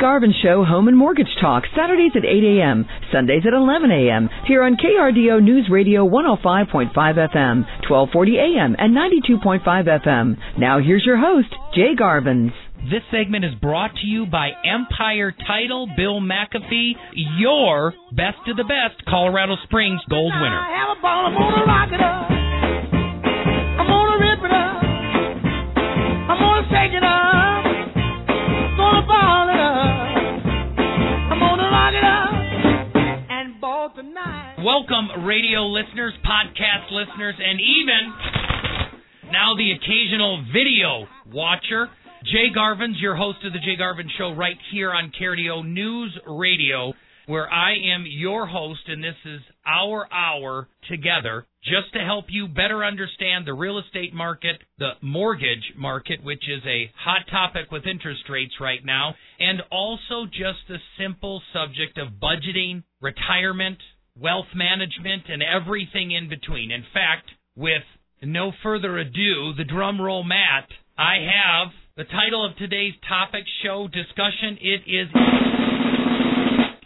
Garvin Show Home and Mortgage Talk, Saturdays at 8 a.m., Sundays at 11 a.m., here on KRDO News Radio 105.5 FM, 1240 a.m., and 92.5 FM. Now here's your host, Jay Garvins. This segment is brought to you by Empire Title, Bill McAfee, your best of the best Colorado Springs gold winner. I have a ball, I'm gonna rock it up. I'm gonna rip it up. I'm gonna shake it up. Welcome, radio listeners, podcast listeners, and even now the occasional video watcher. Jay Garvin's your host of the Jay Garvin Show right here on KRDO News Radio, where I am your host, and this is our hour together just to help you better understand the real estate market, the mortgage market, which is a hot topic with interest rates right now, and also just the simple subject of budgeting, retirement, wealth management, and everything in between. In fact, with no further ado, the drum roll, Matt, I have the title of today's topic show discussion. It is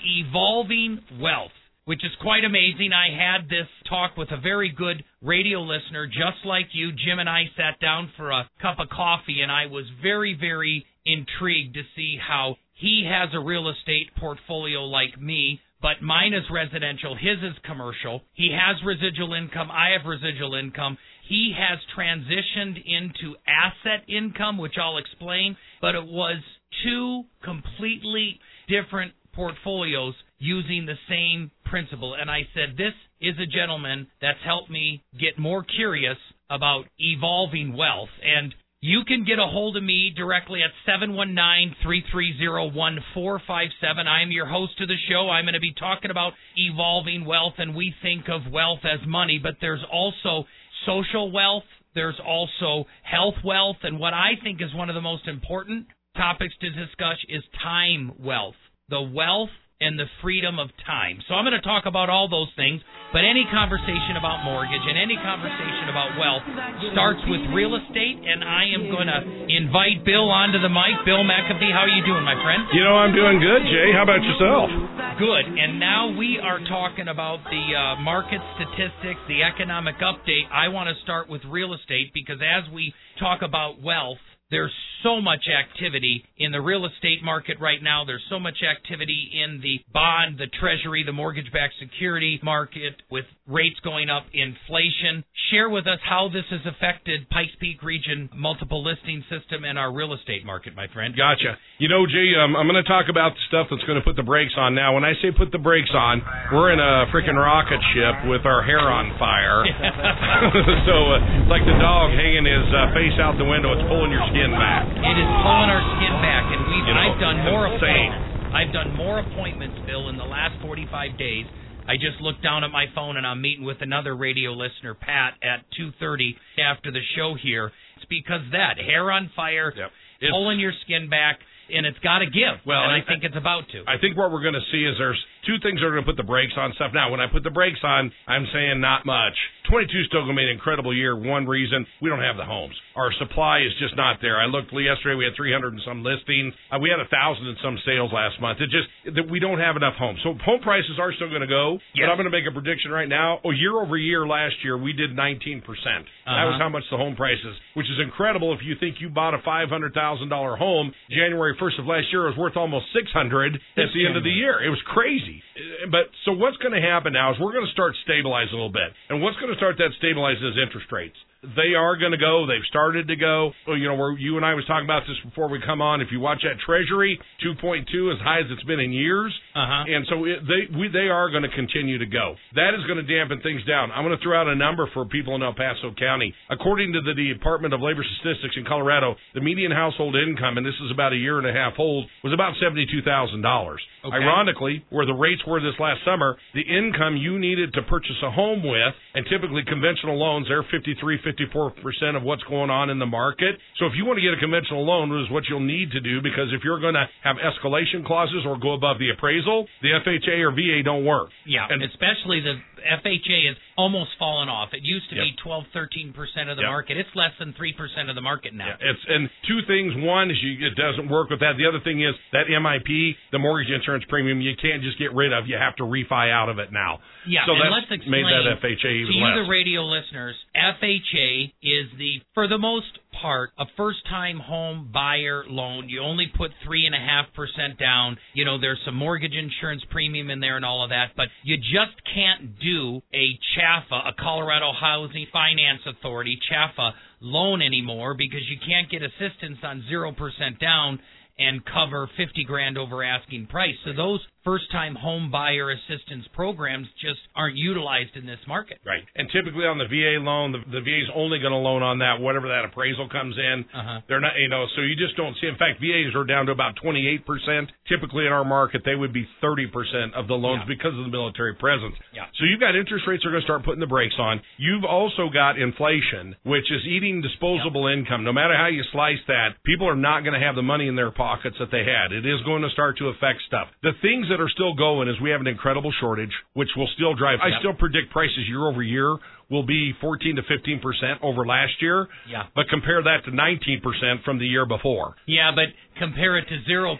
Evolving Wealth, which is quite amazing. I had this talk with a very good radio listener, just like you. Jim and I sat down for a cup of coffee, and I was very, very intrigued to see how he has a real estate portfolio like me but mine is residential, his is commercial. He has residual income, I have residual income. He has transitioned into asset income, which I'll explain, but it was two completely different portfolios using the same principle. And I said, This is a gentleman that's helped me get more curious about evolving wealth. And you can get a hold of me directly at 719-330-1457. I am your host of the show. I'm going to be talking about evolving wealth and we think of wealth as money, but there's also social wealth, there's also health wealth, and what I think is one of the most important topics to discuss is time wealth. The wealth and the freedom of time. So I'm going to talk about all those things, but any conversation about mortgage and any conversation about wealth starts with real estate, and I am going to invite Bill onto the mic. Bill McAfee, how are you doing, my friend? You know, I'm doing good, Jay. How about yourself? Good. And now we are talking about the uh, market statistics, the economic update. I want to start with real estate because as we talk about wealth, there's so much activity in the real estate market right now. There's so much activity in the bond, the treasury, the mortgage backed security market with rates going up, inflation. Share with us how this has affected Pikes Peak region multiple listing system and our real estate market, my friend. Gotcha. You know, Jay, um, I'm going to talk about the stuff that's going to put the brakes on now. When I say put the brakes on, we're in a freaking rocket ship with our hair on fire. so uh, it's like the dog hanging his uh, face out the window. It's pulling your skin back. It is pulling our skin back, and we've You know, I've done more insane. appointments. I've done more appointments, Bill, in the last 45 days. I just looked down at my phone and I'm meeting with another radio listener, Pat, at 2:30 after the show here. It's because that hair on fire, Yep. Pulling your skin back, and it's got to give. Well, and I and- think it's about to. I think what we're going to see is there's two things are going to put the brakes on stuff. Now, when I put the brakes on, I'm saying not much. 22 is still going to be an incredible year. One reason we don't have the homes. Our supply is just not there. I looked yesterday; we had 300 and some listings. Uh, we had a thousand and some sales last month. It just that we don't have enough homes. So home prices are still going to go. Yes. But I'm going to make a prediction right now. Oh, year over year, last year we did 19 percent. That was Uh-huh. how much the home prices, which is incredible. If you think you bought a $500,000 home January 1st of last year, it was worth almost 600 at the end of the year. It was crazy. Uh, But so what's going to happen now is we're going to start stabilizing a little bit, and what's going to start that stabilizing is interest rates. They are going to go. They've started to go. You know, where you and I was talking about this before we come on. If you watch that Treasury, 2.2 as high as it's been in years. Uh-huh. And so it, they we, they are going to continue to go. That is going to dampen things down. I'm going to throw out a number for people in El Paso County. According to the Department of Labor Statistics in Colorado, the median household income, and this is about a year and a half old, was about seventy-two thousand dollars. Okay. Ironically, where the rates were this last summer, the income you needed to purchase a home with, and typically conventional loans, they're 53, 54 percent of what's going on in the market. So if you want to get a conventional loan, is what you'll need to do, because if you're going to have escalation clauses or go above the appraisal, the FHA or VA don't work. Yeah, And- especially the FHA has almost fallen off. It used to Yep. be 12, 13 percent of the Yep. market. It's less than three percent of the market now. Yeah, it's and two things. One is you, it doesn't work with that. The other thing is that MIP, the mortgage insurance premium, you can't just get rid of. You have to refi out of it now. Yeah, so and that's let's explain made that FHA to even you, less. the radio listeners. FHA is the, for the most a first-time home buyer loan. You only put three and a half percent down. You know, there's some mortgage insurance premium in there and all of that, but you just can't do a CHFA, a Colorado Housing Finance Authority CHFA loan anymore because you can't get assistance on zero percent down and cover 50 grand over asking price. So those first time home buyer assistance programs just aren't utilized in this market. Right. And typically on the VA loan, the, the is only going to loan on that whatever that appraisal comes in. Uh-huh. They're not, you know, so you just don't see. In fact, VAs are down to about 28%. Typically in our market, they would be 30% of the loans Yeah. because of the military presence. Yeah. So you've got interest rates are going to start putting the brakes on. You've also got inflation, which is eating disposable income. No matter how you slice that, people are not going to have the money in their pockets that they had. It is going to start to affect stuff. The things that are still going is we have an incredible shortage, which will still drive. I still predict prices year over year will be 14 to 15 percent over last year. Yeah. But compare that to 19 percent from the year before. Yeah, but compare it to 0%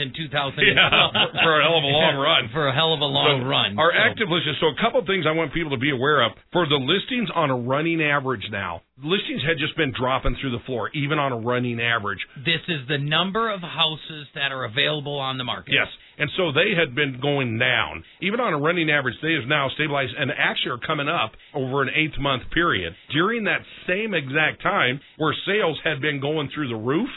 in 2012. Yeah, for- for a hell of a long run. For a hell of a long So run. Our So- active listings. So a couple of things I want people to be aware of for the listings on a running average now. Listings had just been dropping through the floor, even on a running average. This is the number of houses that are available on the market. Yes. And so they had been going down. Even on a running average, they have now stabilized and actually are coming up over an eight month period. During that same exact time where sales had been going through the roof,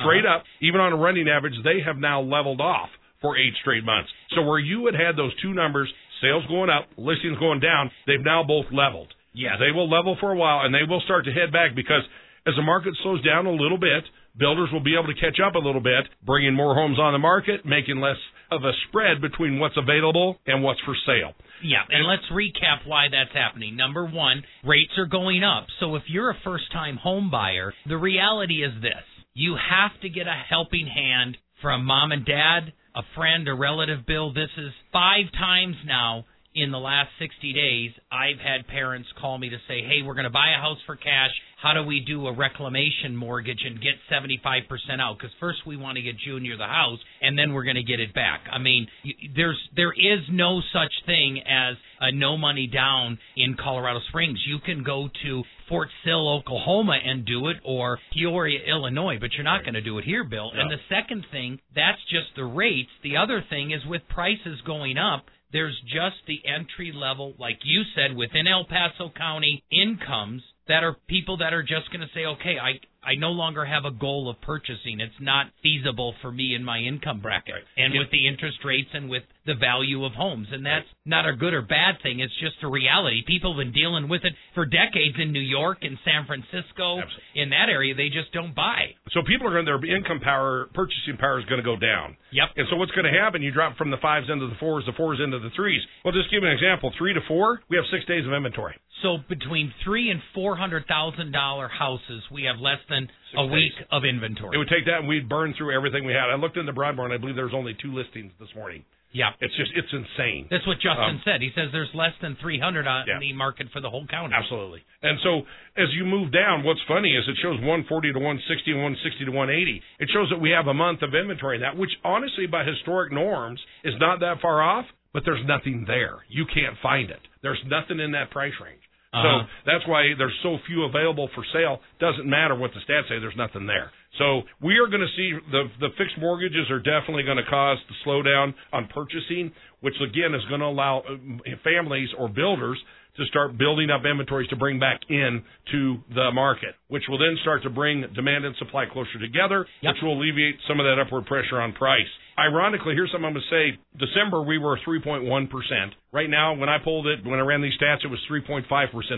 straight Uh-huh. up, even on a running average, they have now leveled off for eight straight months. So where you had had those two numbers, sales going up, listings going down, they've now both leveled. Yeah. They will level for a while and they will start to head back because as the market slows down a little bit, builders will be able to catch up a little bit, bringing more homes on the market, making less of a spread between what's available and what's for sale. Yeah, and let's recap why that's happening. Number one, rates are going up. So if you're a first time home buyer, the reality is this you have to get a helping hand from mom and dad, a friend, a relative, Bill. This is five times now in the last 60 days. I've had parents call me to say, hey, we're going to buy a house for cash. How do we do a reclamation mortgage and get 75% out? Because first we want to get Junior the house, and then we're going to get it back. I mean, there's there is no such thing as a no money down in Colorado Springs. You can go to Fort Sill, Oklahoma, and do it, or Peoria, Illinois, but you're not going to do it here, Bill. And the second thing, that's just the rates. The other thing is with prices going up, there's just the entry level, like you said, within El Paso County incomes that are people that are just going to say, okay, I I no longer have a goal of purchasing. It's not feasible for me in my income bracket, Right. and with the interest rates and with the value of homes, and that's not a good or bad thing. It's just a reality. People have been dealing with it for decades in New York and San Francisco. Absolutely. In that area, they just don't buy. So people are going to, their income power, purchasing power is going to go down. Yep. And so what's going to happen? You drop from the fives into the fours, the fours into the threes. Well, just give you an example. Three to four, we have six days of inventory. So between three and four hundred thousand dollar houses, we have less than a days. week of inventory. It would take that, and we'd burn through everything we had. I looked in into Broadmoor, and I believe there was only two listings this morning. yeah, It's just, it's insane. that's what Justin Um, said. He says there's less than three hundred on Yeah. the market for the whole county. Absolutely. And so as you move down, what's funny is it shows 140 to 160 and 160 to 180. It shows that we have a month of inventory in that, which honestly, by historic norms, is not that far off, but there's nothing there. You can't find it. There's nothing in that price range. Uh-huh. So that's why there's so few available for sale. Doesn't matter what the stats say, there's nothing there. So we are going to see the the fixed mortgages are definitely going to cause the slowdown on purchasing, which again is going to allow uh, families or builders to start building up inventories to bring back in to the market, which will then start to bring demand and supply closer together, Yep. which will alleviate some of that upward pressure on price. Ironically, here's something I'm going to say. December, we were 3.1%. Right now, when I pulled it, when I ran these stats, it was 3.5%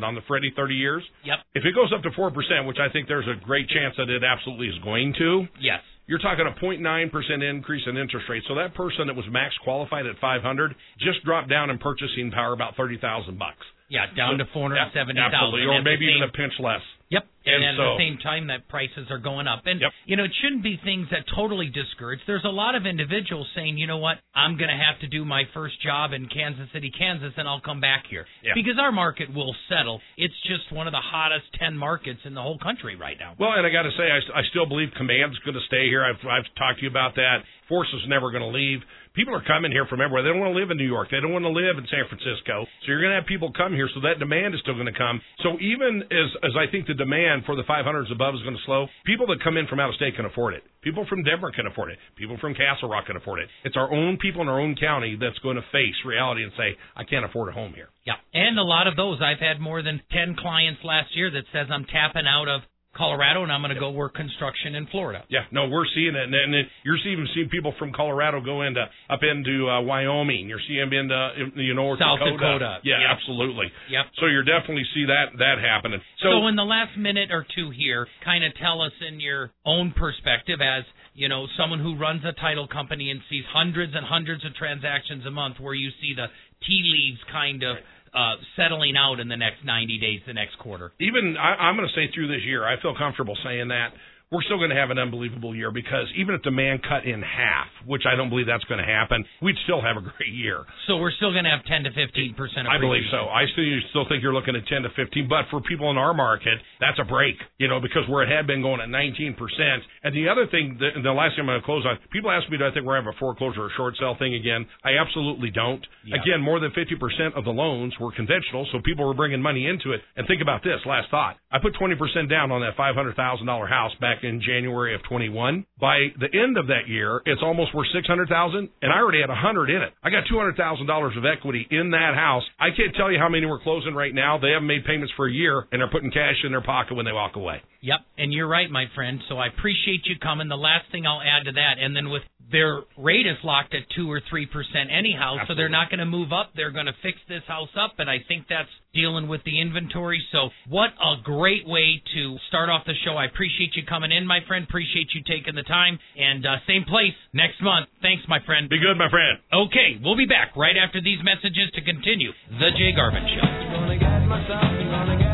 on the Freddie 30 years. Yep. If it goes up to 4%, which I think there's a great chance that it absolutely is going to, Yes. you're talking a 0.9% increase in interest rate. So that person that was max qualified at 500 just dropped down in purchasing power about 30,000 bucks. Yeah, down to four hundred seventy thousand. Or maybe even a pinch less. Yep. And, And at so- the same time that prices are going up. And Yep. you know, it shouldn't be things that totally discourage. There's a lot of individuals saying, you know what, I'm gonna have to do my first job in Kansas City, Kansas, and I'll come back here. Yeah. Because our market will settle. It's just one of the hottest ten markets in the whole country right now. Well, and I got to say, I, I still believe Command's going to stay here. I've, I've talked to you about that. Force is never going to leave. People are coming here from everywhere. They don't want to live in New York. They don't want to live in San Francisco. So you're going to have people come here. So that demand is still going to come. So even as as I think the demand for the 500s above is going to slow, people that come in from out of state can afford it. People from Denver can afford it. People from Castle Rock can afford it. It's our own people in our own county that's going to face reality and say, I can't afford a home here. Yeah. And a lot of those I've had more than ten clients last year that says I'm tapping out of Colorado and I'm going to go work construction in Florida. Yeah, no, we're seeing it, and, and you're even seeing people from Colorado go into up into uh, Wyoming. You're seeing them into you know South Dakota. Dakota. Yeah, Yep. absolutely. Yep. So you're definitely see that that happening. So, in the last minute or two here, kind of tell us in your own perspective as, you know, someone who runs a title company and sees hundreds and hundreds of transactions a month where you see the tea leaves kind of uh, settling out in the next 90 days, the next quarter. even I, I'm going to say through this year, I feel comfortable saying that we're still going to have an unbelievable year because even if demand cut in half, which I don't believe that's going to happen, we'd still have a great year. So we're still going to have 10 to 15 percent. I believe so. I still still think you're looking at 10 to 15, but for people in our market, that's a break, you know, because where it had been going at 19 percent. And the other thing, the, the last thing I'm going to close on, people ask me, do I think we're going to have a foreclosure or short sale thing again? I absolutely don't. Yeah. Again, more than 50 percent of the loans were conventional, so people were bringing money into it. And think about this. Last thought, I put 20 percent down on that $500,000 house back in January of 21. By the end of that year, it's almost worth 600,000, and I already had 100 in it. I got 200,000 dollars of equity in that house. I can't tell you how many we're closing right now. They haven't made payments for a year, and they're putting cash in their pocket when they walk away. Yep, and you're right, my friend. So I appreciate you coming. The last thing I'll add to that, and then with their rate is locked at two or three percent anyhow, so they're not going to move up. They're going to fix this house up, and I think that's dealing with the inventory. So what a great way to start off the show. I appreciate you coming in, my friend. Appreciate you taking the time, and uh, same place next month. Thanks, my friend. Be good, my friend. Okay, we'll be back right after these messages to continue the Jay Garvin Show.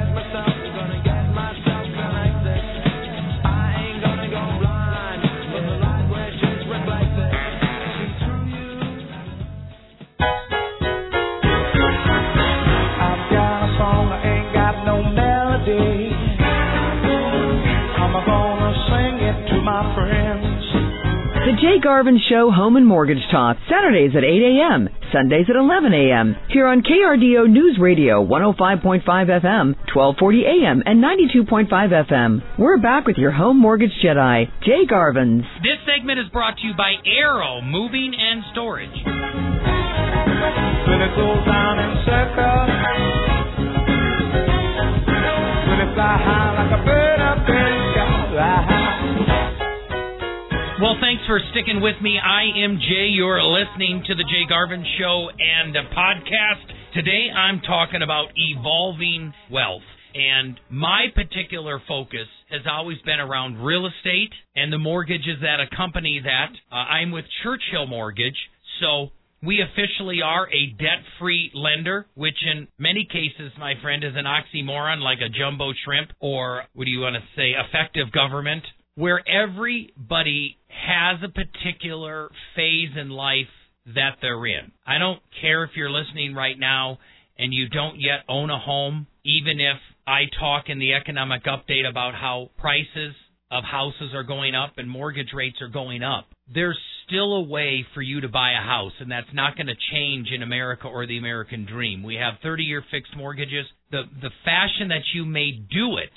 Jay Garvin Show Home and Mortgage Talk, Saturdays at 8 a.m., Sundays at 11 a.m., here on KRDO News Radio 105.5 FM, 1240 a.m., and 92.5 FM. We're back with your home mortgage Jedi, Jay Garvin's. This segment is brought to you by Arrow Moving and Storage. When it goes down in circles. When it fly high like a bird up in the sky. Well, thanks for sticking with me. I am Jay. You're listening to the Jay Garvin Show and podcast. Today I'm talking about evolving wealth. And my particular focus has always been around real estate and the mortgages that accompany that. Uh, I'm with Churchill Mortgage. So we officially are a debt free lender, which in many cases, my friend, is an oxymoron like a jumbo shrimp or what do you want to say, effective government, where everybody has a particular phase in life that they're in. I don't care if you're listening right now and you don't yet own a home, even if I talk in the economic update about how prices of houses are going up and mortgage rates are going up. There's still a way for you to buy a house, and that's not going to change in America or the American dream. We have 30 year fixed mortgages. The, the fashion that you may do it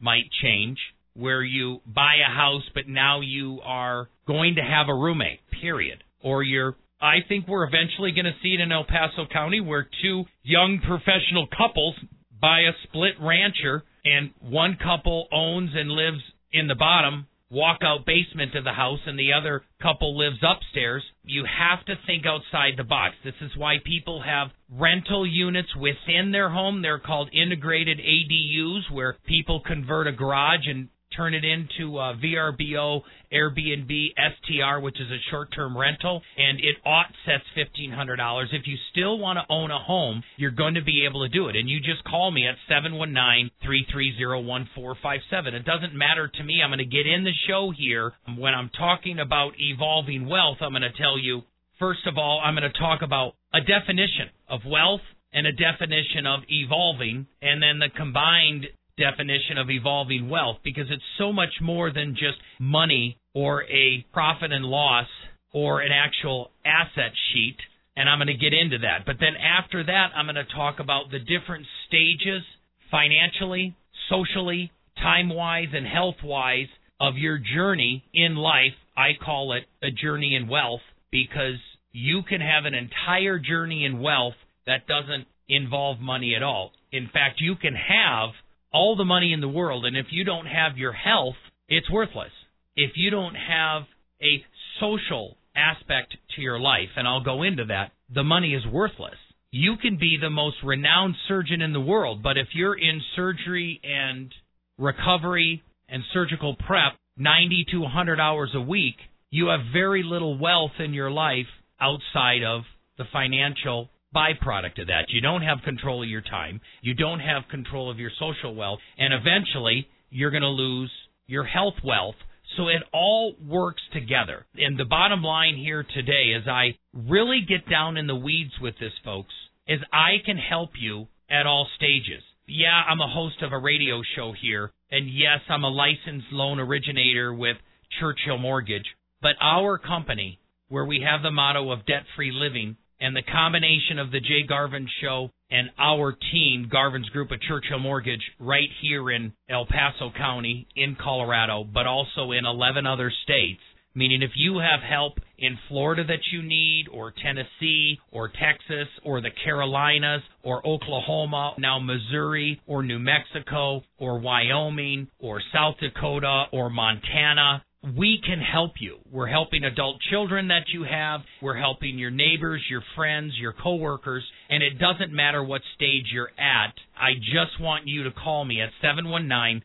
might change, where you buy a house, but now you are going to have a roommate, period. Or you're I think we're eventually going to see it in El Paso County where two young professional couples buy a split rancher and one couple owns and lives in the bottom walkout basement of the house and the other couple lives upstairs. You have to think outside the box. This is why people have rental units within their home. They're called integrated ADUs where people convert a garage and turn it into uh, a VRBO, Airbnb, STR, which is a short-term rental, and it offsets fifteen hundred dollars. If you still want to own a home, you're going to be able to do it, and you just call me at seven one nine three three zero one four five seven. It doesn't matter to me. I'm going to get in the show here when I'm talking about evolving wealth. I'm going to tell you first of all, I'm going to talk about a definition of wealth and a definition of evolving, and then the combined definition of evolving wealth because it's so much more than just money or a profit and loss or an actual asset sheet. And I'm going to get into that. But then after that, I'm going to talk about the different stages financially, socially, time wise, and health wise of your journey in life. I call it a journey in wealth because you can have an entire journey in wealth that doesn't involve money at all. In fact, you can have all the money in the world, and if you don't have your health, it's worthless. If you don't have a social aspect to your life, and I'll go into that, the money is worthless. You can be the most renowned surgeon in the world, but if you're in surgery and recovery and surgical prep 90 to 100 hours a week, you have very little wealth in your life outside of the financial byproduct of that. You don't have control of your time. You don't have control of your social wealth. And eventually, you're going to lose your health wealth. So it all works together. And the bottom line here today, as I really get down in the weeds with this, folks, is I can help you at all stages. Yeah, I'm a host of a radio show here. And yes, I'm a licensed loan originator with Churchill Mortgage. But our company, where we have the motto of debt free living, and the combination of the Jay Garvin show and our team, Garvin's Group of Churchill Mortgage, right here in El Paso County in Colorado, but also in 11 other states. Meaning, if you have help in Florida that you need, or Tennessee, or Texas, or the Carolinas, or Oklahoma, now Missouri, or New Mexico, or Wyoming, or South Dakota, or Montana, we can help you. We're helping adult children that you have. We're helping your neighbors, your friends, your coworkers, and it doesn't matter what stage you're at. I just want you to call me at 719-330-1457.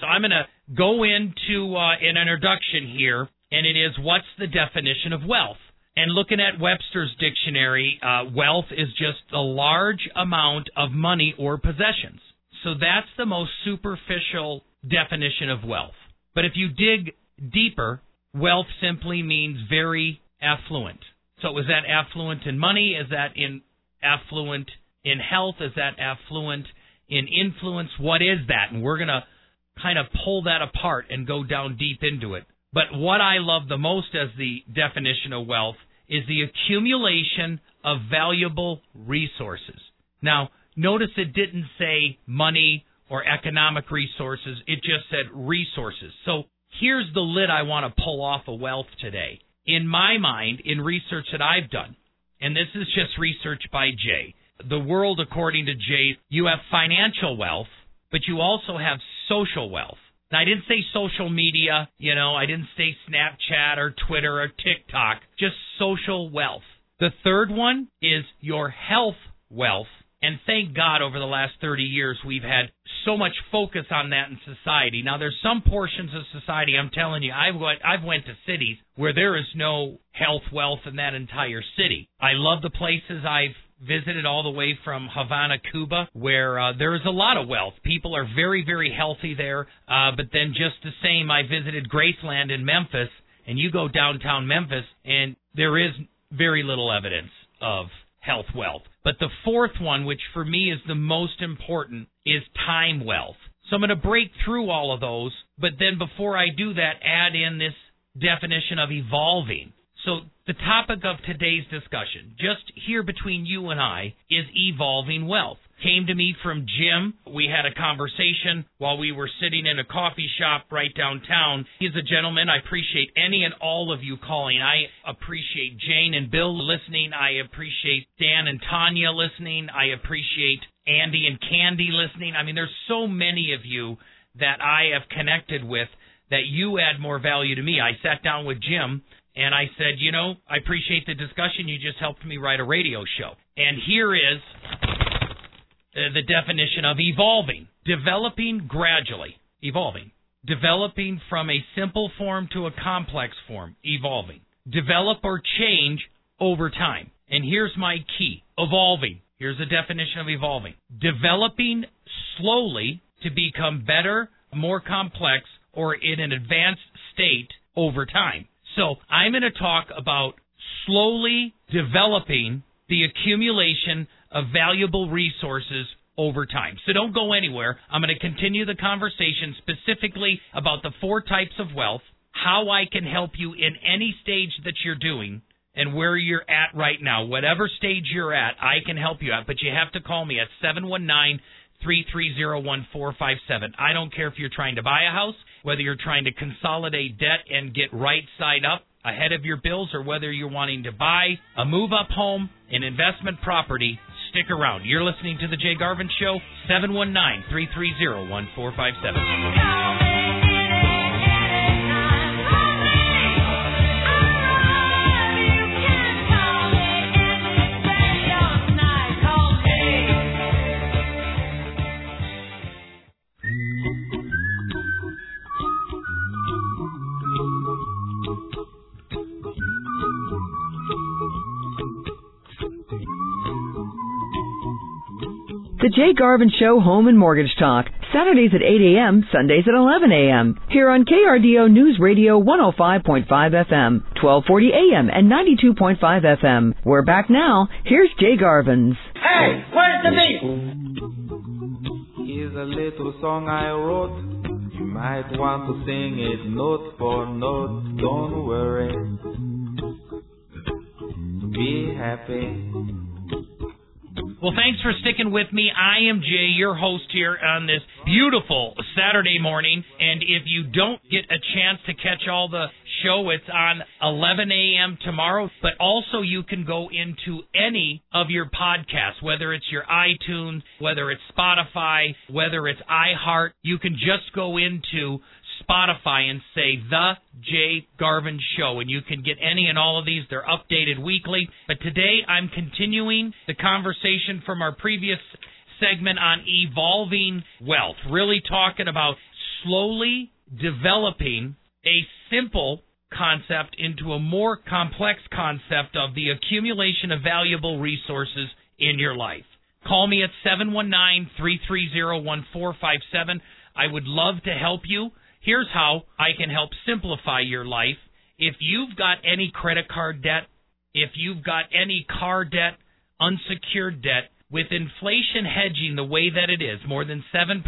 So I'm going to go into uh, an introduction here, and it is what's the definition of wealth? And looking at Webster's dictionary, uh, wealth is just a large amount of money or possessions. So that's the most superficial definition of wealth. But if you dig deeper, wealth simply means very affluent. So is that affluent in money? Is that in affluent in health? Is that affluent in influence? What is that? And we're going to kind of pull that apart and go down deep into it. But what I love the most as the definition of wealth is the accumulation of valuable resources. Now, notice it didn't say money or economic resources. It just said resources. So here's the lid I want to pull off of wealth today. In my mind, in research that I've done, and this is just research by Jay, the world, according to Jay, you have financial wealth, but you also have social wealth. Now, I didn't say social media, you know, I didn't say Snapchat or Twitter or TikTok, just social wealth. The third one is your health wealth. And thank God over the last 30 years we've had so much focus on that in society. Now there's some portions of society I'm telling you I've went I've went to cities where there is no health wealth in that entire city. I love the places I've visited all the way from Havana, Cuba, where uh, there is a lot of wealth. People are very, very healthy there. Uh, but then just the same, I visited Graceland in Memphis, and you go downtown Memphis, and there is very little evidence of health wealth. But the fourth one, which for me is the most important, is time wealth. So I'm going to break through all of those, but then before I do that, add in this definition of evolving. So the topic of today's discussion, just here between you and I, is evolving wealth came to me from Jim. We had a conversation while we were sitting in a coffee shop right downtown. He's a gentleman. I appreciate any and all of you calling. I appreciate Jane and Bill listening. I appreciate Dan and Tanya listening. I appreciate Andy and Candy listening. I mean, there's so many of you that I have connected with that you add more value to me. I sat down with Jim and I said, you know, I appreciate the discussion. You just helped me write a radio show. And here is Uh, the definition of evolving, developing gradually, evolving, developing from a simple form to a complex form, evolving, develop or change over time. And here's my key evolving. Here's a definition of evolving developing slowly to become better, more complex, or in an advanced state over time. So I'm going to talk about slowly developing the accumulation of valuable resources over time. So don't go anywhere. I'm going to continue the conversation specifically about the four types of wealth, how I can help you in any stage that you're doing, and where you're at right now. Whatever stage you're at, I can help you at, but you have to call me at 719 330 1457. I don't care if you're trying to buy a house, whether you're trying to consolidate debt and get right side up ahead of your bills, or whether you're wanting to buy a move up home, an investment property. Stick around. You're listening to The Jay Garvin Show, 719 330 1457. The Jay Garvin Show Home and Mortgage Talk, Saturdays at 8 a.m., Sundays at 11 a.m. Here on KRDO News Radio 105.5 FM, 1240 a.m. and 92.5 FM. We're back now. Here's Jay Garvin's. Hey, where's the beat? Here's a little song I wrote. You might want to sing it note for note. Don't worry. Be happy. Well, thanks for sticking with me. I am Jay, your host here on this beautiful Saturday morning. And if you don't get a chance to catch all the show, it's on 11 a.m. tomorrow. But also, you can go into any of your podcasts, whether it's your iTunes, whether it's Spotify, whether it's iHeart. You can just go into Spotify and say The Jay Garvin Show, and you can get any and all of these. They're updated weekly. But today I'm continuing the conversation from our previous segment on evolving wealth, really talking about slowly developing a simple concept into a more complex concept of the accumulation of valuable resources in your life. Call me at 719 330 1457. I would love to help you. Here's how I can help simplify your life. If you've got any credit card debt, if you've got any car debt, unsecured debt, with inflation hedging the way that it is, more than 7%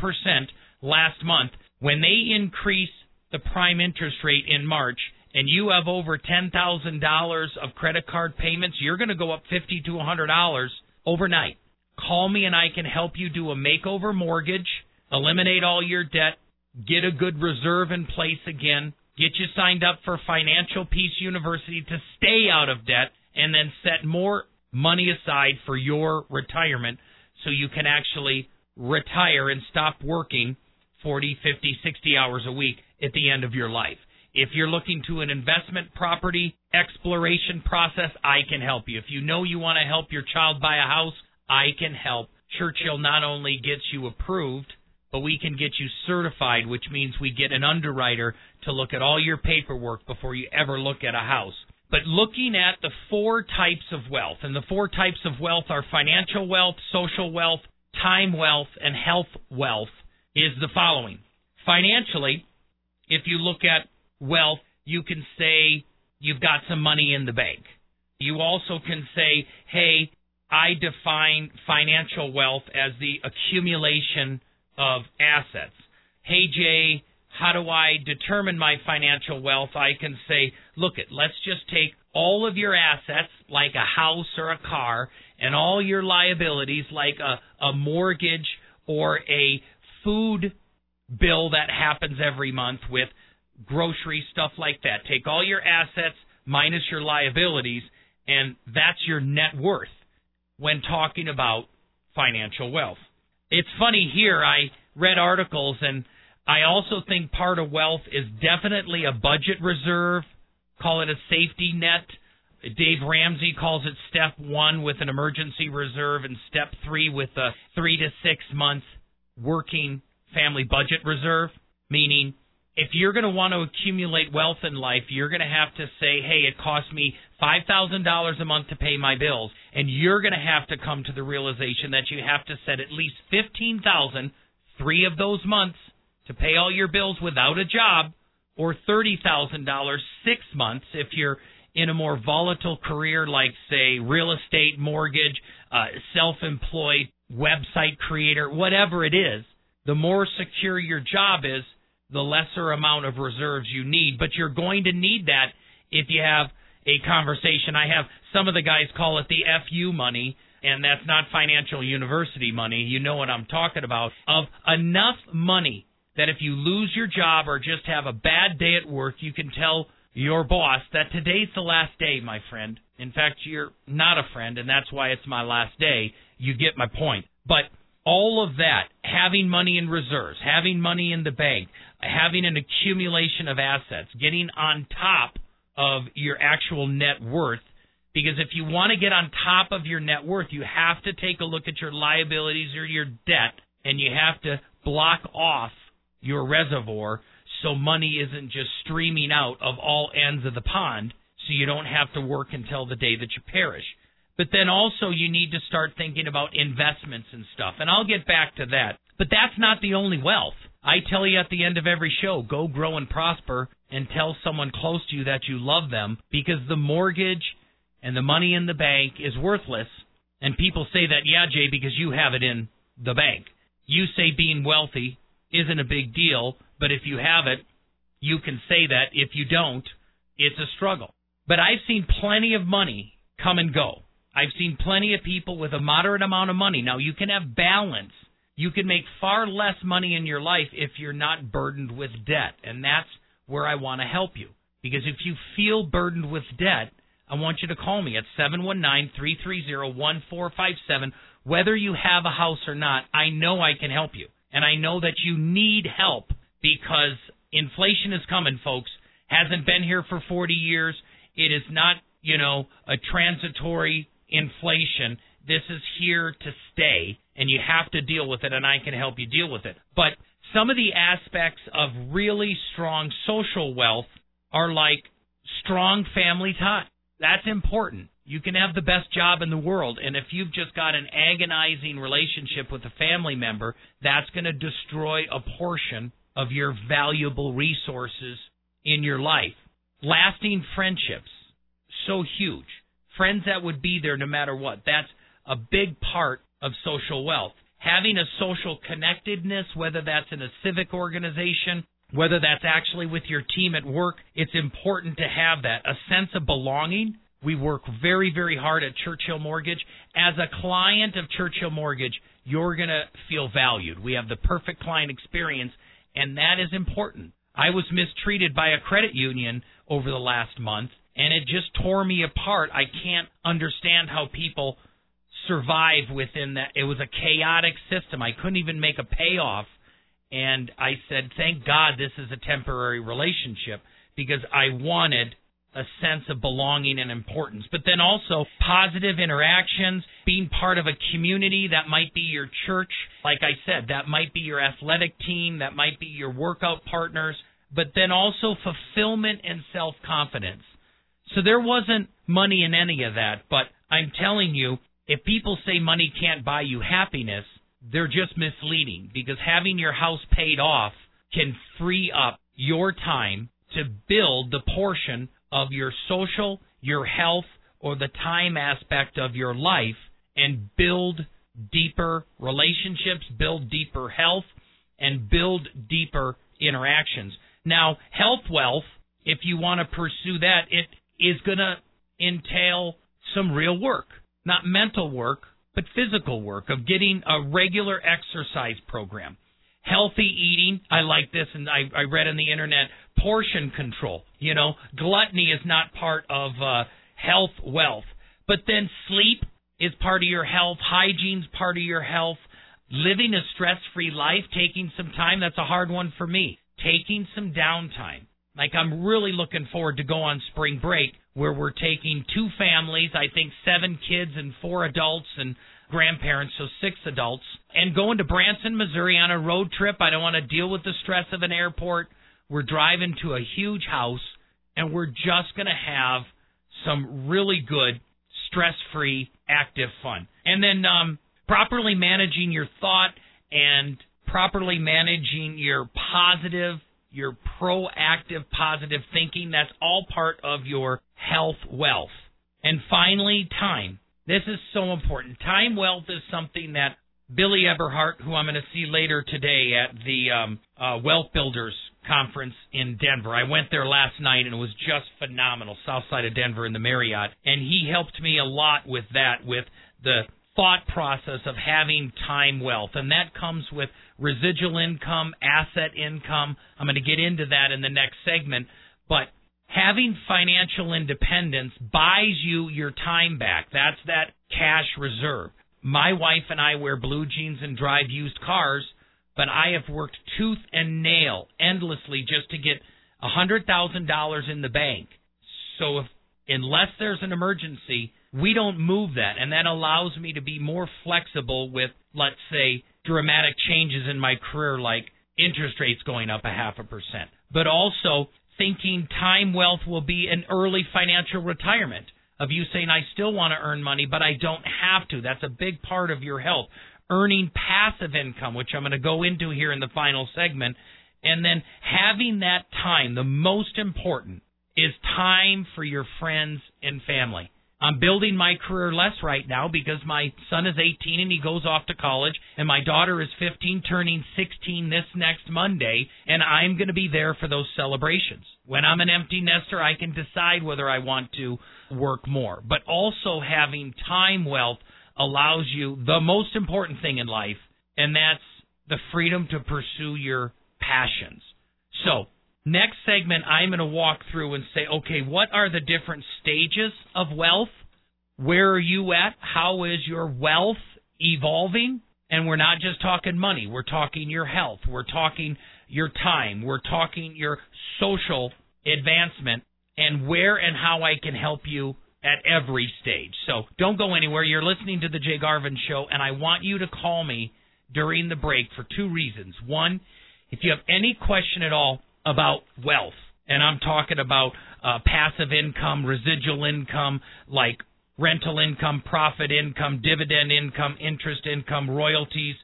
last month, when they increase the prime interest rate in March and you have over $10,000 of credit card payments, you're going to go up 50 to $100 overnight. Call me and I can help you do a makeover mortgage, eliminate all your debt, get a good reserve in place again, get you signed up for Financial Peace University to stay out of debt, and then set more money aside for your retirement so you can actually retire and stop working 40, 50, 60 hours a week at the end of your life. If you're looking to an investment property exploration process, I can help you. If you know you want to help your child buy a house, I can help. Churchill not only gets you approved, but we can get you certified, which means we get an underwriter to look at all your paperwork before you ever look at a house. But looking at the four types of wealth, and the four types of wealth are financial wealth, social wealth, time wealth, and health wealth, is the following. Financially, if you look at wealth, you can say you've got some money in the bank. You also can say, hey, I define financial wealth as the accumulation of assets. Hey, Jay, how do I determine my financial wealth? I can say, look it, let's just take all of your assets, like a house or a car, and all your liabilities, like a, a mortgage or a food bill that happens every month with grocery stuff like that. Take all your assets minus your liabilities, and that's your net worth when talking about financial wealth it's funny here. I read articles, and I also think part of wealth is definitely a budget reserve. Call it a safety net. Dave Ramsey calls it step one with an emergency reserve, and step three with a three to six month working family budget reserve. Meaning, if you're going to want to accumulate wealth in life, you're going to have to say, hey, it costs me $5,000 a month to pay my bills. And you're going to have to come to the realization that you have to set at least 15000 three of those months to pay all your bills without a job, or $30,000 six months if you're in a more volatile career like, say, real estate, mortgage, uh, self employed, website creator, whatever it is. The more secure your job is, the lesser amount of reserves you need. But you're going to need that if you have a conversation. I have some of the guys call it the FU money, and that's not financial university money. You know what I'm talking about. Of enough money that if you lose your job or just have a bad day at work, you can tell your boss that today's the last day, my friend. In fact, you're not a friend, and that's why it's my last day. You get my point. But all of that, having money in reserves, having money in the bank, having an accumulation of assets, getting on top of your actual net worth. Because if you want to get on top of your net worth, you have to take a look at your liabilities or your debt, and you have to block off your reservoir so money isn't just streaming out of all ends of the pond so you don't have to work until the day that you perish. But then also you need to start thinking about investments and stuff. And I'll get back to that. But that's not the only wealth. I tell you at the end of every show, go grow and prosper and tell someone close to you that you love them because the mortgage and the money in the bank is worthless. And people say that, yeah, Jay, because you have it in the bank. You say being wealthy isn't a big deal, but if you have it, you can say that. If you don't, it's a struggle. But I've seen plenty of money come and go. I've seen plenty of people with a moderate amount of money. Now, you can have balance you can make far less money in your life if you're not burdened with debt. And that's where I want to help you. Because if you feel burdened with debt, I want you to call me at 719 330 1457. Whether you have a house or not, I know I can help you. And I know that you need help because inflation is coming, folks. Hasn't been here for 40 years. It is not, you know, a transitory inflation. This is here to stay and you have to deal with it, and I can help you deal with it. But some of the aspects of really strong social wealth are like strong family ties. That's important. You can have the best job in the world, and if you've just got an agonizing relationship with a family member, that's going to destroy a portion of your valuable resources in your life. Lasting friendships, so huge. Friends that would be there no matter what. That's a big part of social wealth. Having a social connectedness, whether that's in a civic organization, whether that's actually with your team at work, it's important to have that. A sense of belonging. We work very, very hard at Churchill Mortgage. As a client of Churchill Mortgage, you're going to feel valued. We have the perfect client experience, and that is important. I was mistreated by a credit union over the last month, and it just tore me apart. I can't understand how people survive within that. It was a chaotic system. I couldn't even make a payoff. And I said, thank God this is a temporary relationship because I wanted a sense of belonging and importance. But then also positive interactions, being part of a community that might be your church. Like I said, that might be your athletic team, that might be your workout partners, but then also fulfillment and self confidence. So there wasn't money in any of that, but I'm telling you, if people say money can't buy you happiness, they're just misleading because having your house paid off can free up your time to build the portion of your social, your health, or the time aspect of your life and build deeper relationships, build deeper health, and build deeper interactions. Now, health wealth, if you want to pursue that, it is going to entail some real work not mental work, but physical work of getting a regular exercise program. Healthy eating, I like this, and I, I read on the internet portion control. You know, gluttony is not part of uh, health wealth, but then sleep is part of your health, hygiene's part of your health, living a stress-free life, taking some time. That's a hard one for me. Taking some downtime. Like I'm really looking forward to go on spring break where we're taking two families, I think seven kids and four adults and grandparents, so six adults, and going to Branson, Missouri on a road trip. I don't want to deal with the stress of an airport. We're driving to a huge house, and we're just going to have some really good, stress free, active fun. And then um, properly managing your thought and properly managing your positive, your proactive, positive thinking. That's all part of your health wealth. And finally, time. This is so important. Time wealth is something that Billy Eberhart, who I'm going to see later today at the um, uh, Wealth Builders conference in Denver. I went there last night and it was just phenomenal, south side of Denver in the Marriott. And he helped me a lot with that, with the thought process of having time wealth. And that comes with residual income, asset income. I'm going to get into that in the next segment. But having financial independence buys you your time back. That's that cash reserve. My wife and I wear blue jeans and drive used cars, but I have worked tooth and nail endlessly just to get a hundred thousand dollars in the bank. So if unless there's an emergency, we don't move that, and that allows me to be more flexible with, let's say, dramatic changes in my career, like interest rates going up a half a percent, but also thinking time wealth will be an early financial retirement of you saying, I still want to earn money, but I don't have to. That's a big part of your health. Earning passive income, which I'm going to go into here in the final segment. And then having that time, the most important is time for your friends and family. I'm building my career less right now because my son is 18 and he goes off to college, and my daughter is 15, turning 16 this next Monday, and I'm going to be there for those celebrations. When I'm an empty nester, I can decide whether I want to work more. But also having time wealth allows you the most important thing in life, and that's the freedom to pursue your passions. So, Next segment, I'm going to walk through and say, okay, what are the different stages of wealth? Where are you at? How is your wealth evolving? And we're not just talking money, we're talking your health, we're talking your time, we're talking your social advancement, and where and how I can help you at every stage. So don't go anywhere. You're listening to The Jay Garvin Show, and I want you to call me during the break for two reasons. One, if you have any question at all, about wealth, and I'm talking about uh, passive income, residual income, like rental income, profit income, dividend income, interest income, royalties,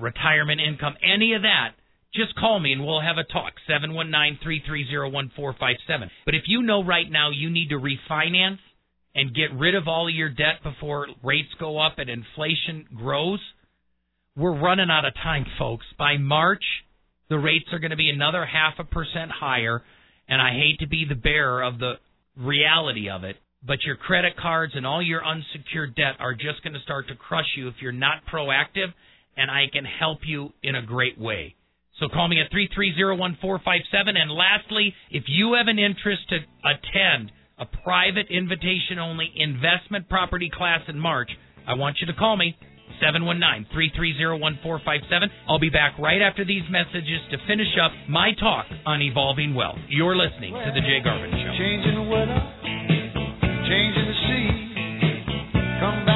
retirement income, any of that, just call me and we'll have a talk. 719-330-1457. But if you know right now you need to refinance and get rid of all of your debt before rates go up and inflation grows, we're running out of time, folks. By March, the rates are going to be another half a percent higher. And I hate to be the bearer of the reality of it, but your credit cards and all your unsecured debt are just going to start to crush you if you're not proactive, and I can help you in a great way. So call me at 3301457. And lastly, if you have an interest to attend a private invitation only investment property class in March, I want you to call me 719 330 1457. I'll be back right after these messages to finish up my talk on evolving wealth. You're listening to The Jay Garvin Show. Changing the weather, changing the sea. Come back,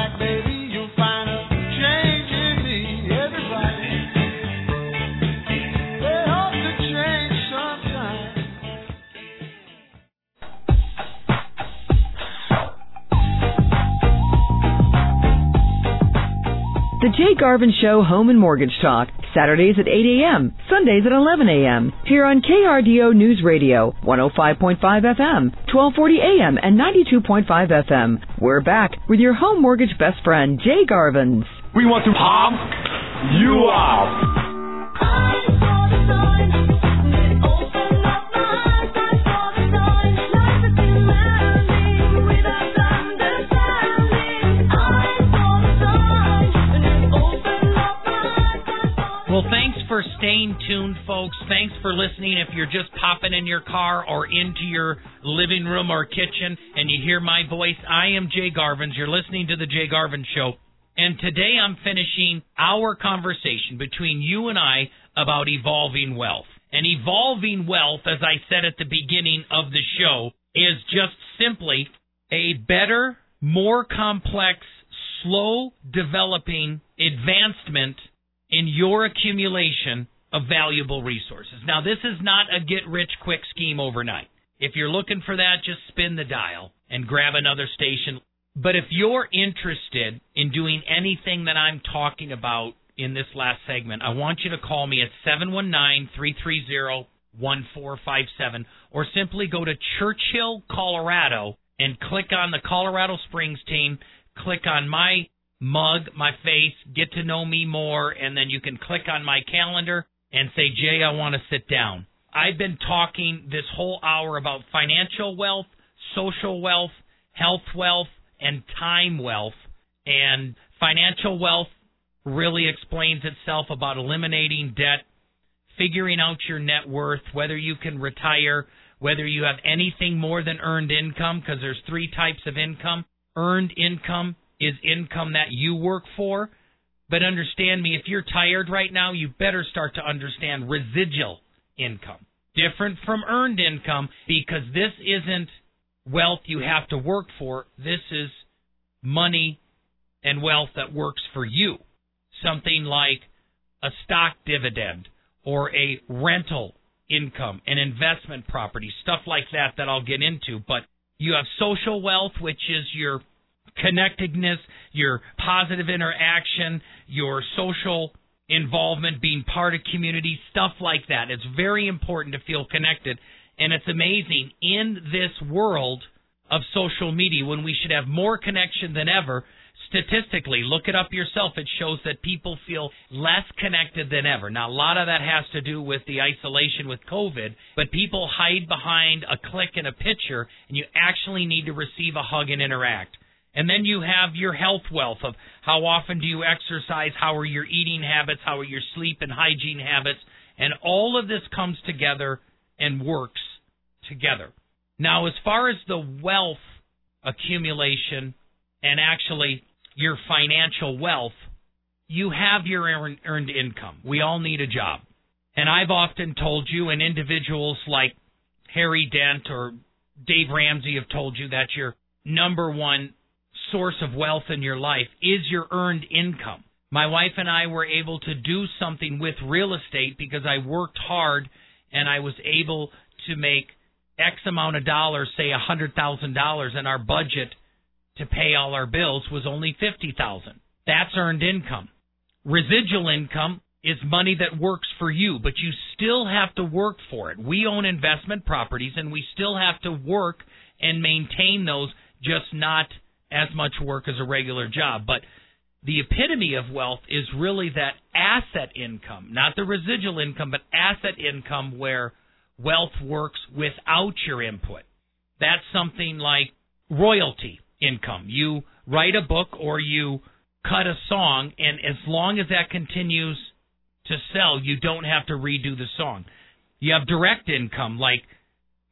The Jay Garvin Show Home and Mortgage Talk, Saturdays at 8 a.m., Sundays at 11 a.m. Here on KRDO News Radio, 105.5 FM, 1240 a.m., and 92.5 FM. We're back with your home mortgage best friend, Jay Garvins. We want to pump you up. Staying tuned, folks. Thanks for listening. If you're just popping in your car or into your living room or kitchen and you hear my voice, I am Jay Garvins. You're listening to The Jay Garvin Show. And today I'm finishing our conversation between you and I about evolving wealth. And evolving wealth, as I said at the beginning of the show, is just simply a better, more complex, slow developing advancement in your accumulation of valuable resources. Now, this is not a get rich quick scheme overnight. If you're looking for that, just spin the dial and grab another station. But if you're interested in doing anything that I'm talking about in this last segment, I want you to call me at 719 330 1457 or simply go to Churchill, Colorado and click on the Colorado Springs team, click on my mug, my face, get to know me more, and then you can click on my calendar and say, Jay, I want to sit down. I've been talking this whole hour about financial wealth, social wealth, health wealth, and time wealth. And financial wealth really explains itself about eliminating debt, figuring out your net worth, whether you can retire, whether you have anything more than earned income, because there's three types of income. Earned income is income that you work for. But understand me, if you're tired right now, you better start to understand residual income. Different from earned income because this isn't wealth you have to work for. This is money and wealth that works for you. Something like a stock dividend or a rental income, an investment property, stuff like that that I'll get into. But you have social wealth, which is your connectedness, your positive interaction, your social involvement, being part of community, stuff like that. It's very important to feel connected. And it's amazing in this world of social media when we should have more connection than ever. Statistically, look it up yourself. It shows that people feel less connected than ever. Now, a lot of that has to do with the isolation with COVID, but people hide behind a click and a picture, and you actually need to receive a hug and interact. And then you have your health wealth of how often do you exercise, how are your eating habits, how are your sleep and hygiene habits, and all of this comes together and works together. Now, as far as the wealth accumulation and actually your financial wealth, you have your earned income. We all need a job. And I've often told you, and individuals like Harry Dent or Dave Ramsey have told you that your number one source of wealth in your life is your earned income. My wife and I were able to do something with real estate because I worked hard and I was able to make X amount of dollars, say a hundred thousand dollars, and our budget to pay all our bills was only fifty thousand. That's earned income. Residual income is money that works for you, but you still have to work for it. We own investment properties and we still have to work and maintain those, just not as much work as a regular job. But the epitome of wealth is really that asset income, not the residual income, but asset income where wealth works without your input. That's something like royalty income. You write a book or you cut a song, and as long as that continues to sell, you don't have to redo the song. You have direct income like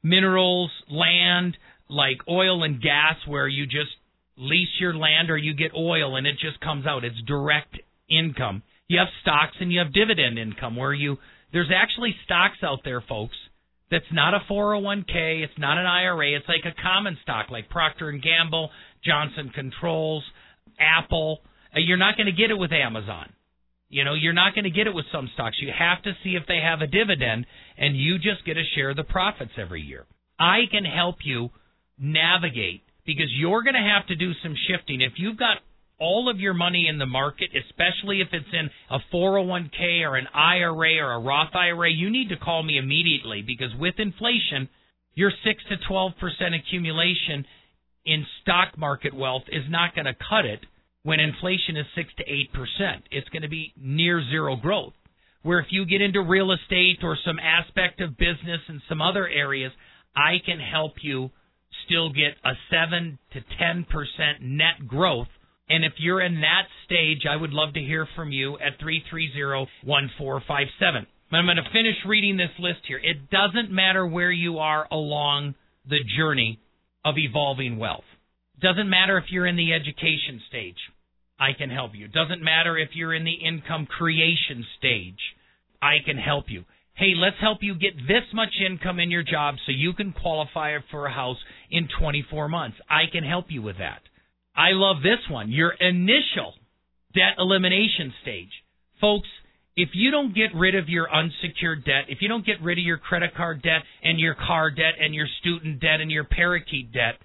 minerals, land, like oil and gas, where you just lease your land or you get oil and it just comes out. It's direct income. You have stocks and you have dividend income where you there's actually stocks out there, folks. That's not a 401k. It's not an IRA. It's like a common stock, like Procter and Gamble, Johnson Controls, Apple. Uh, you're not going to get it with Amazon. You know, you're not going to get it with some stocks. You have to see if they have a dividend, and you just get a share of the profits every year. I can help you navigate because you're going to have to do some shifting. If you've got all of your money in the market, especially if it's in a 401k or an IRA or a Roth IRA, you need to call me immediately because with inflation, your 6 to 12% accumulation in stock market wealth is not going to cut it when inflation is 6 to 8%. It's going to be near zero growth. Where if you get into real estate or some aspect of business and some other areas, I can help you still get a 7 to 10% net growth. And if you're in that stage, I would love to hear from you at 330 1457. I'm going to finish reading this list here. It doesn't matter where you are along the journey of evolving wealth. Doesn't matter if you're in the education stage. I can help you. Doesn't matter if you're in the income creation stage. I can help you. Hey, let's help you get this much income in your job so you can qualify for a house in 24 months. I can help you with that. I love this one, your initial debt elimination stage. Folks, if you don't get rid of your unsecured debt, if you don't get rid of your credit card debt and your car debt and your student debt and your parakeet debt,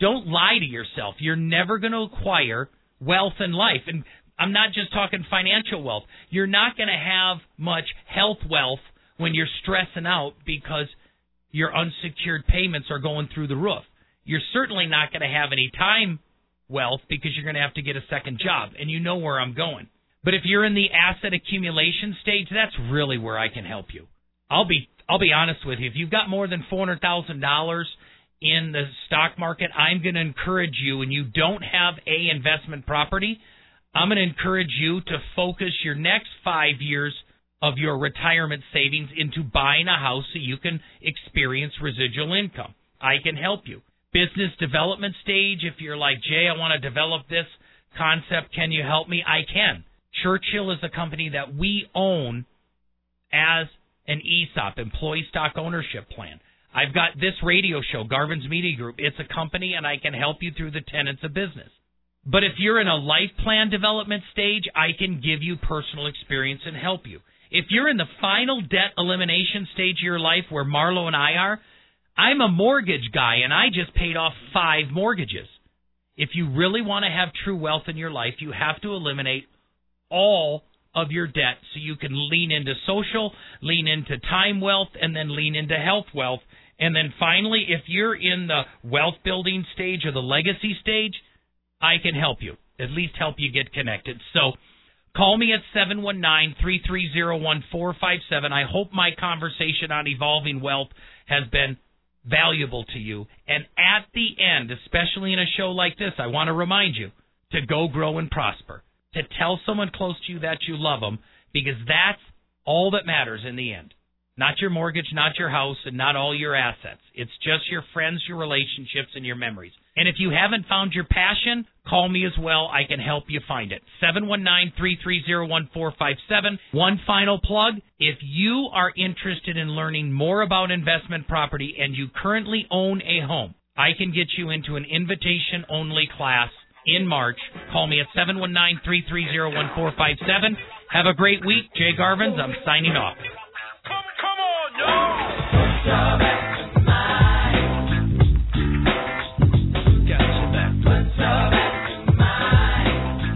don't lie to yourself. You're never going to acquire wealth in life. And I'm not just talking financial wealth. You're not going to have much health wealth when you're stressing out because your unsecured payments are going through the roof. You're certainly not going to have any time wealth because you're going to have to get a second job. And you know where I'm going. But if you're in the asset accumulation stage, that's really where I can help you. I'll be I'll be honest with you. If you've got more than four hundred thousand dollars in the stock market, I'm going to encourage you, and you don't have a investment property, I'm going to encourage you to focus your next five years of your retirement savings into buying a house so you can experience residual income. I can help you. Business development stage, if you're like, Jay, I want to develop this concept, can you help me? I can. Churchill is a company that we own as an ESOP, employee stock ownership plan. I've got this radio show, Garvin's Media Group. It's a company, and I can help you through the tenets of business. But if you're in a life plan development stage, I can give you personal experience and help you. If you're in the final debt elimination stage of your life where Marlo and I are, I'm a mortgage guy and I just paid off five mortgages. If you really want to have true wealth in your life, you have to eliminate all of your debt so you can lean into social, lean into time wealth, and then lean into health wealth. And then finally, if you're in the wealth building stage or the legacy stage, I can help you, at least help you get connected. So call me at 719 330 1457. I hope my conversation on evolving wealth has been valuable to you. And at the end, especially in a show like this, I want to remind you to go grow and prosper to tell someone close to you that you love them because that's all that matters in the end. Not your mortgage, not your house, and not all your assets. It's just your friends, your relationships, and your memories. And if you haven't found your passion, call me as well. I can help you find it. 719-330-1457. One final plug. If you are interested in learning more about investment property and you currently own a home, I can get you into an invitation only class in March. Call me at 719 330 1457. Have a great week. Jay Garvins, I'm signing off. Come, come on, yo!